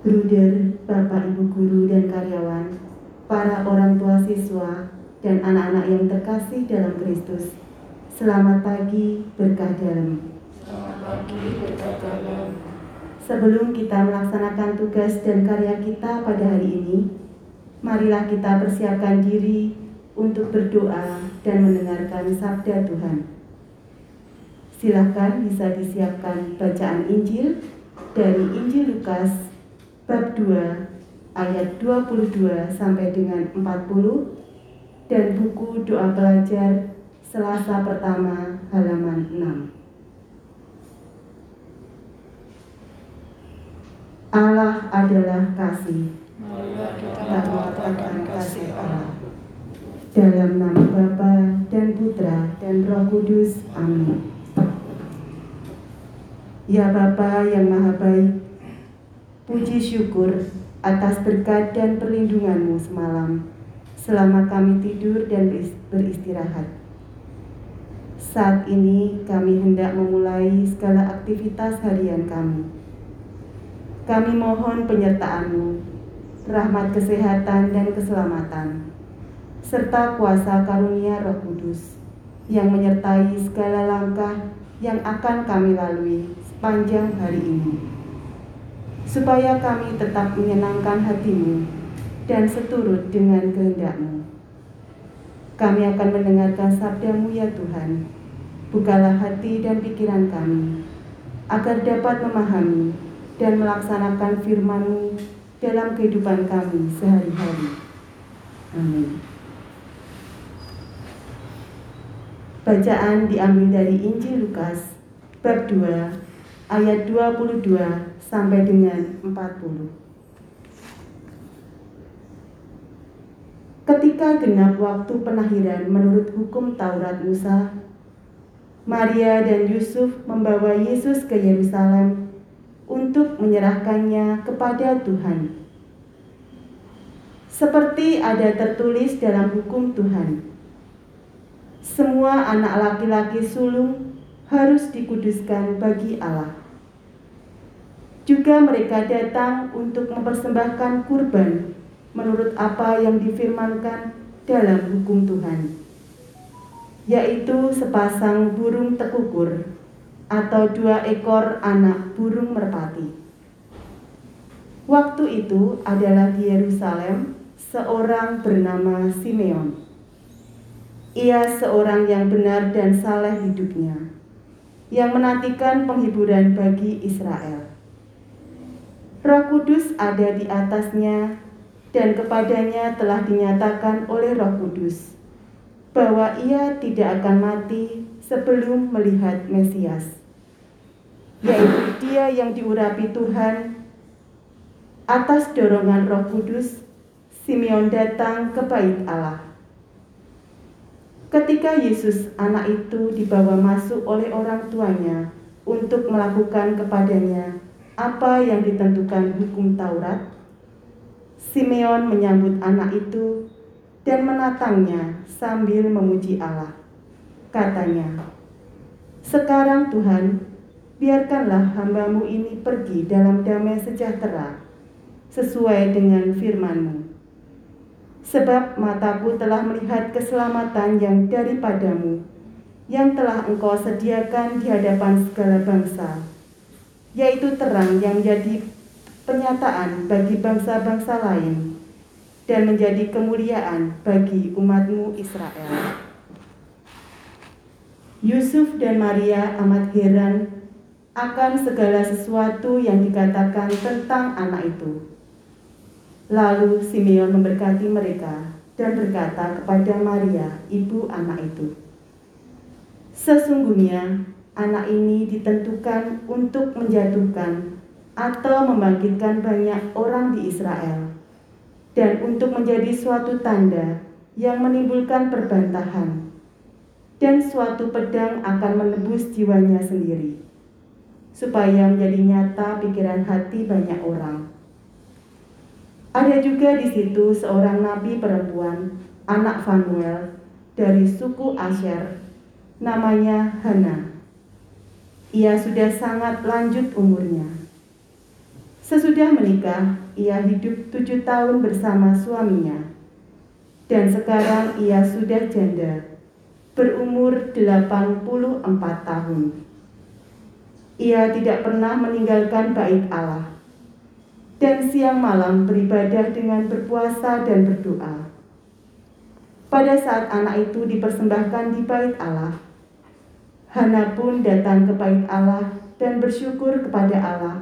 Bruder, Bapak, Ibu guru dan karyawan, para orang tua siswa, dan anak-anak yang terkasih dalam Kristus. Selamat pagi, berkah dalam. Selamat pagi, berkah dalam. Sebelum kita melaksanakan tugas dan karya kita pada hari ini, marilah kita persiapkan diri untuk berdoa dan mendengarkan sabda Tuhan. Silakan bisa disiapkan bacaan Injil dari Injil Lukas bab 2 ayat 22 sampai dengan 40 dan buku doa pelajar Selasa pertama halaman 6. Allah adalah kasih. Kita mengatakan kasih Allah. Dalam nama Bapa dan Putra dan Roh Kudus. Amin. Ya Bapa yang Maha Baik, puji syukur atas berkat dan perlindunganmu semalam selama kami tidur dan beristirahat. Saat ini kami hendak memulai segala aktivitas harian kami. Kami mohon penyertaan-Mu, rahmat kesehatan dan keselamatan, serta kuasa karunia Roh Kudus yang menyertai segala langkah yang akan kami lalui sepanjang hari ini. Supaya kami tetap menyenangkan hatimu dan seturut dengan kehendakmu. Kami akan mendengarkan sabdamu ya Tuhan. Bukalah hati dan pikiran kami, agar dapat memahami dan melaksanakan firman-Mu dalam kehidupan kami sehari-hari. Amin. Bacaan diambil dari Injil Lukas bab 2 ayat 22 sampai dengan 40. Ketika genap waktu penahiran menurut hukum Taurat Musa, Maria dan Yusuf membawa Yesus ke Yerusalem untuk menyerahkannya kepada Tuhan. Seperti ada tertulis dalam hukum Tuhan, semua anak laki-laki sulung harus dikuduskan bagi Allah. Juga mereka datang untuk mempersembahkan kurban menurut apa yang difirmankan dalam hukum Tuhan, yaitu sepasang burung tekukur atau dua ekor anak burung merpati. Waktu itu adalah di Yerusalem seorang bernama Simeon. Ia seorang yang benar dan saleh hidupnya, yang menantikan penghiburan bagi Israel. Roh Kudus ada di atasnya, dan kepadanya telah dinyatakan oleh Roh Kudus bahwa ia tidak akan mati sebelum melihat Mesias, yaitu Dia yang diurapi Tuhan. Atas dorongan Roh Kudus, Simeon datang ke Bait Allah. Ketika Yesus, anak itu, dibawa masuk oleh orang tuanya untuk melakukan kepadanya apa yang ditentukan hukum Taurat, Simeon menyambut anak itu dan menatangnya sambil memuji Allah. Katanya, Sekarang Tuhan, biarkanlah hambamu ini pergi dalam damai sejahtera, sesuai dengan firman-Mu. Sebab mataku telah melihat keselamatan yang daripadamu, yang telah engkau sediakan di hadapan segala bangsa, yaitu terang yang menjadi penyataan bagi bangsa-bangsa lain, dan menjadi kemuliaan bagi umatmu Israel. Yusuf dan Maria amat heran akan segala sesuatu yang dikatakan tentang anak itu. Lalu Simeon memberkati mereka dan berkata kepada Maria, ibu anak itu, Sesungguhnya anak ini ditentukan untuk menjatuhkan atau membangkitkan banyak orang di Israel, dan untuk menjadi suatu tanda yang menimbulkan perbantahan, dan suatu pedang akan menebus jiwanya sendiri, supaya menjadi nyata pikiran hati banyak orang ada juga di situ seorang nabi perempuan, anak Fanuel, dari suku Asher, namanya Hana. Ia sudah sangat lanjut umurnya. Sesudah menikah, ia hidup tujuh tahun bersama suaminya. Dan sekarang ia sudah janda, berumur 84 tahun. Ia tidak pernah meninggalkan bait Allah. Dan siang malam beribadah dengan berpuasa dan berdoa. Pada saat anak itu dipersembahkan di bait Allah, Hana pun datang ke bait Allah dan bersyukur kepada Allah,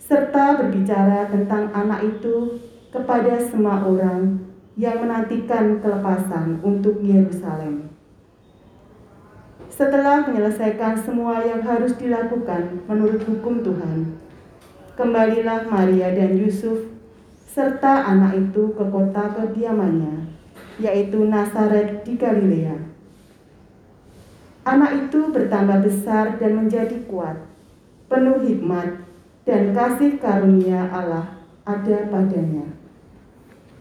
serta berbicara tentang anak itu kepada semua orang yang menantikan kelepasan untuk Yerusalem. Setelah menyelesaikan semua yang harus dilakukan menurut hukum Tuhan, kembalilah Maria dan Yusuf serta anak itu ke kota kediamannya, yaitu Nazaret di Galilea. Anak itu bertambah besar dan menjadi kuat, penuh hikmat dan kasih karunia Allah ada padanya.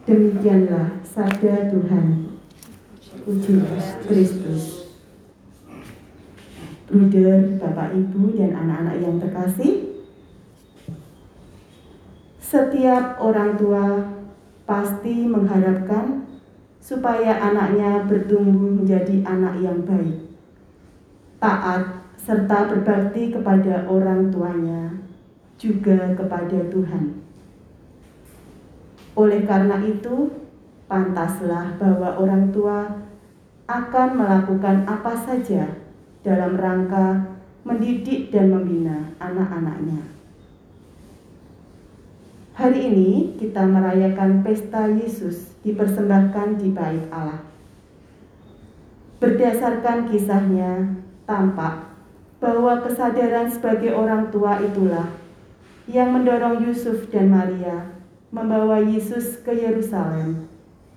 Demikianlah sabda Tuhan. Puji Kristus. Bruder, Bapak, Ibu, dan anak-anak yang terkasih, setiap orang tua pasti mengharapkan supaya anaknya bertumbuh menjadi anak yang baik taat, serta berbakti kepada orang tuanya, juga kepada Tuhan. Oleh karena itu, pantaslah bahwa orang tua akan melakukan apa saja dalam rangka mendidik dan membina anak-anaknya. Hari ini kita merayakan pesta Yesus dipersembahkan di bait Allah. Berdasarkan kisahnya, tampak bahwa kesadaran sebagai orang tua itulah yang mendorong Yusuf dan Maria membawa Yesus ke Yerusalem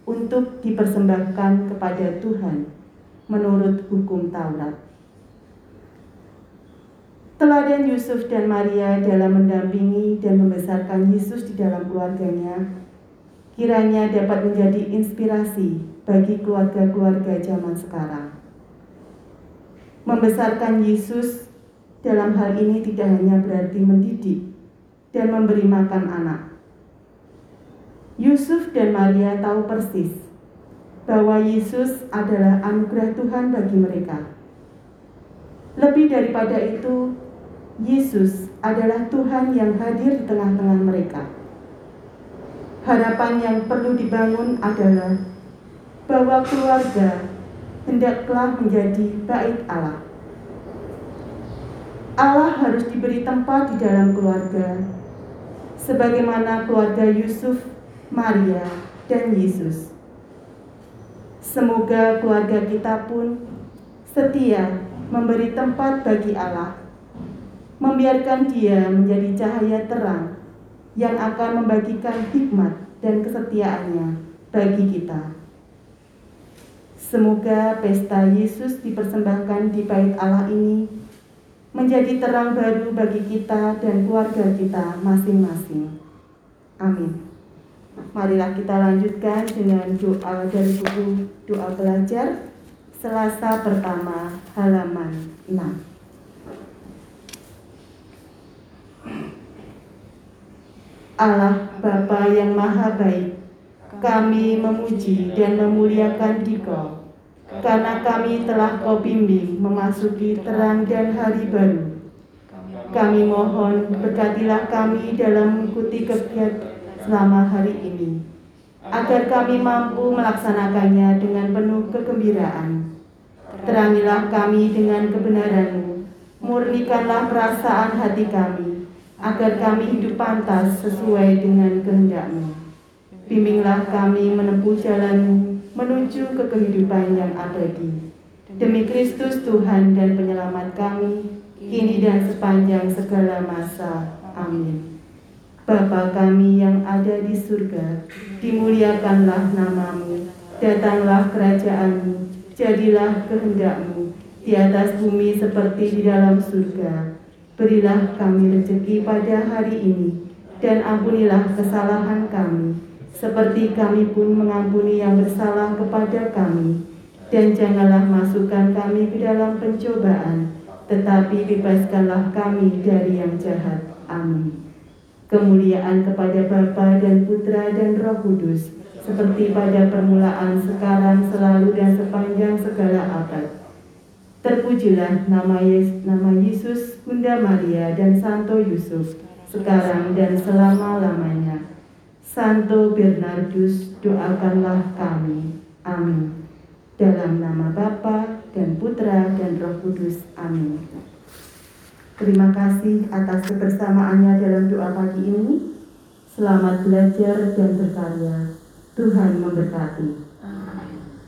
untuk dipersembahkan kepada Tuhan menurut hukum Taurat. Teladan Yusuf dan Maria dalam mendampingi dan membesarkan Yesus di dalam keluarganya kiranya dapat menjadi inspirasi bagi keluarga-keluarga zaman sekarang. Membesarkan Yesus dalam hal ini tidak hanya berarti mendidik dan memberi makan anak. Yusuf dan Maria tahu persis bahwa Yesus adalah anugerah Tuhan bagi mereka. Lebih daripada itu, Yesus adalah Tuhan yang hadir di tengah-tengah mereka. Harapan yang perlu dibangun adalah bahwa keluarga hendaklah menjadi bait Allah. Allah harus diberi tempat di dalam keluarga, sebagaimana keluarga Yusuf, Maria, dan Yesus. Semoga keluarga kita pun setia memberi tempat bagi Allah, membiarkan Dia menjadi cahaya terang yang akan membagikan hikmat dan kesetiaannya bagi kita. Semoga pesta Yesus dipersembahkan di bait Allah ini menjadi terang baru bagi kita dan keluarga kita masing-masing. Amin. Marilah kita lanjutkan dengan doa dari buku Doa Belajar Selasa pertama halaman 6. Allah Bapa yang Maha Baik, kami memuji dan memuliakan Dikau karena kami telah kau bimbing memasuki terang dan hari baru. Kami mohon berkatilah kami dalam mengikuti kegiatan selama hari ini, agar kami mampu melaksanakannya dengan penuh kegembiraan. Terangilah kami dengan kebenaranmu, murnikanlah perasaan hati kami, agar kami hidup pantas sesuai dengan kehendakmu. Bimbinglah kami menempuh jalanmu menuju ke kehidupan yang abadi. Demi Kristus Tuhan dan penyelamat kami, kini dan sepanjang segala masa. Amin. Bapa kami yang ada di surga, dimuliakanlah namamu, datanglah kerajaanmu, jadilah kehendakmu, di atas bumi seperti di dalam surga. Berilah kami rezeki pada hari ini, dan ampunilah kesalahan kami, seperti kami pun mengampuni yang bersalah kepada kami. Dan janganlah masukkan kami ke dalam pencobaan, tetapi bebaskanlah kami dari yang jahat. Amin. kemuliaan kepada Bapa dan Putra dan Roh Kudus, seperti pada permulaan, sekarang, selalu, dan sepanjang segala abad. Terpujilah nama Yesus, nama Yesus, Bunda Maria, dan Santo Yusuf, sekarang dan selama-lamanya. Santo Bernardus, doakanlah kami. Amin. Dalam nama Bapa dan Putra dan Roh Kudus. Amin. Terima kasih atas kebersamaannya dalam doa pagi ini. Selamat belajar dan berkarya. Tuhan memberkati.